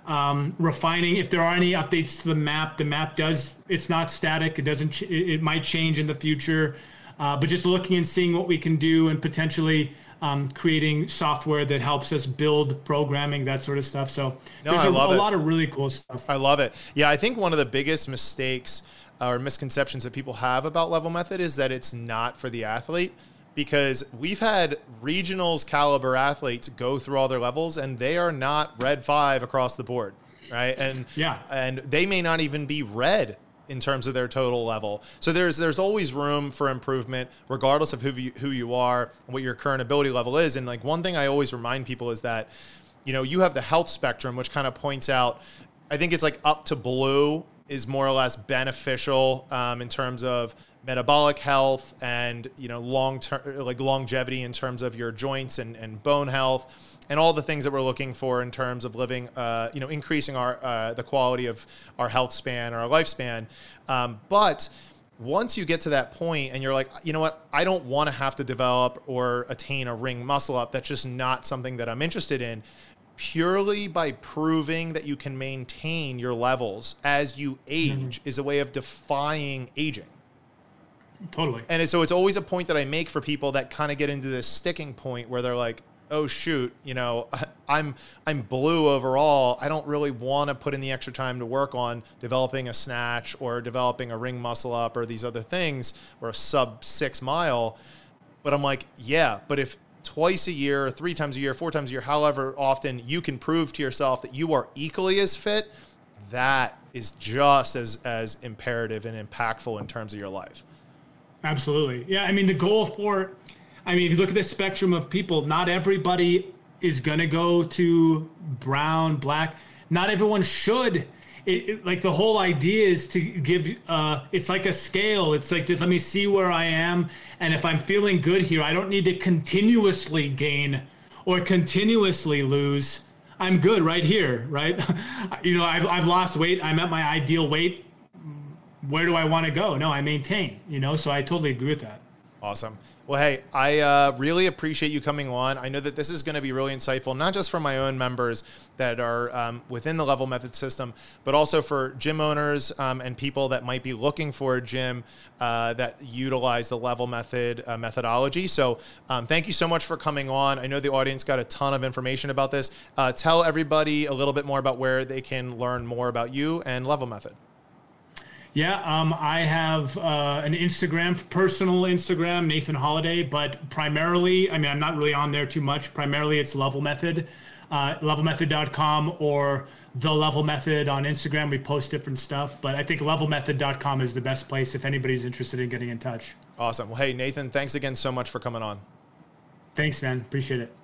Um, refining if there are any updates to the map the map does it's not static it doesn't ch- it might change in the future uh, but just looking and seeing what we can do and potentially um, creating software that helps us build programming, that sort of stuff. So No, there's a, a lot of really cool stuff. I love it. Yeah, I think one of the biggest mistakes or misconceptions that people have about level method is that it's not for the athlete because we've had regionals caliber athletes go through all their levels and they are not red 5 across the board, right? And Yeah. and they may not even be red in terms of their total level. So there's there's always room for improvement, regardless of who you, who you are, and what your current ability level is. And like one thing I always remind people is that, you know, you have the health spectrum, which kind of points out. I think it's like up to blue is more or less beneficial um, in terms of metabolic health and you know long term like longevity in terms of your joints and, and bone health and all the things that we're looking for in terms of living uh, you know increasing our uh, the quality of our health span or our lifespan. Um, but once you get to that point and you're like you know what? I don't want to have to develop or attain a ring muscle up. That's just not something that i'm interested in purely by proving that you can maintain your levels as you age is a way of defying aging Totally. and so it's always a point that I make for people that kind of get into this sticking point where they're like, "Oh shoot, you know, [LAUGHS] I'm I'm blue overall. I don't really want to put in the extra time to work on developing a snatch or developing a ring muscle up or these other things or a sub 6 mile." But I'm like, "Yeah, but if twice a year, three times a year, four times a year, however often you can prove to yourself that you are equally as fit, that is just as as imperative and impactful in terms of your life. Absolutely. Yeah, I mean the goal for I mean, if you look at the spectrum of people, not everybody is going to go to brown, black. Not everyone should. It, it, like the whole idea is to give uh, it's like a scale. It's like just let me see where i am and if i'm feeling good here i don't need to continuously gain or continuously lose. I'm good right here right? [LAUGHS] You know I've, I've lost weight. I'm at my ideal weight where do i want to go no i maintain you know so i totally agree with that awesome well, hey, I uh, really appreciate you coming on. I know that this is going to be really insightful, not just for my own members that are um, within the Level Method system, but also for gym owners um, and people that might be looking for a gym uh, that utilize the Level Method uh, methodology. So, um, thank you so much for coming on. I know the audience got a ton of information about this. Uh, tell everybody a little bit more about where they can learn more about you and Level Method. Yeah, um, I have uh, an Instagram, personal Instagram, Nathan Holiday, but primarily, I mean, I'm not really on there too much. Primarily, it's Level Method, uh, levelmethod.com or The Level Method on Instagram. We post different stuff, but I think levelmethod.com is the best place if anybody's interested in getting in touch. Awesome. Well, hey, Nathan, thanks again so much for coming on. Thanks, man. Appreciate it.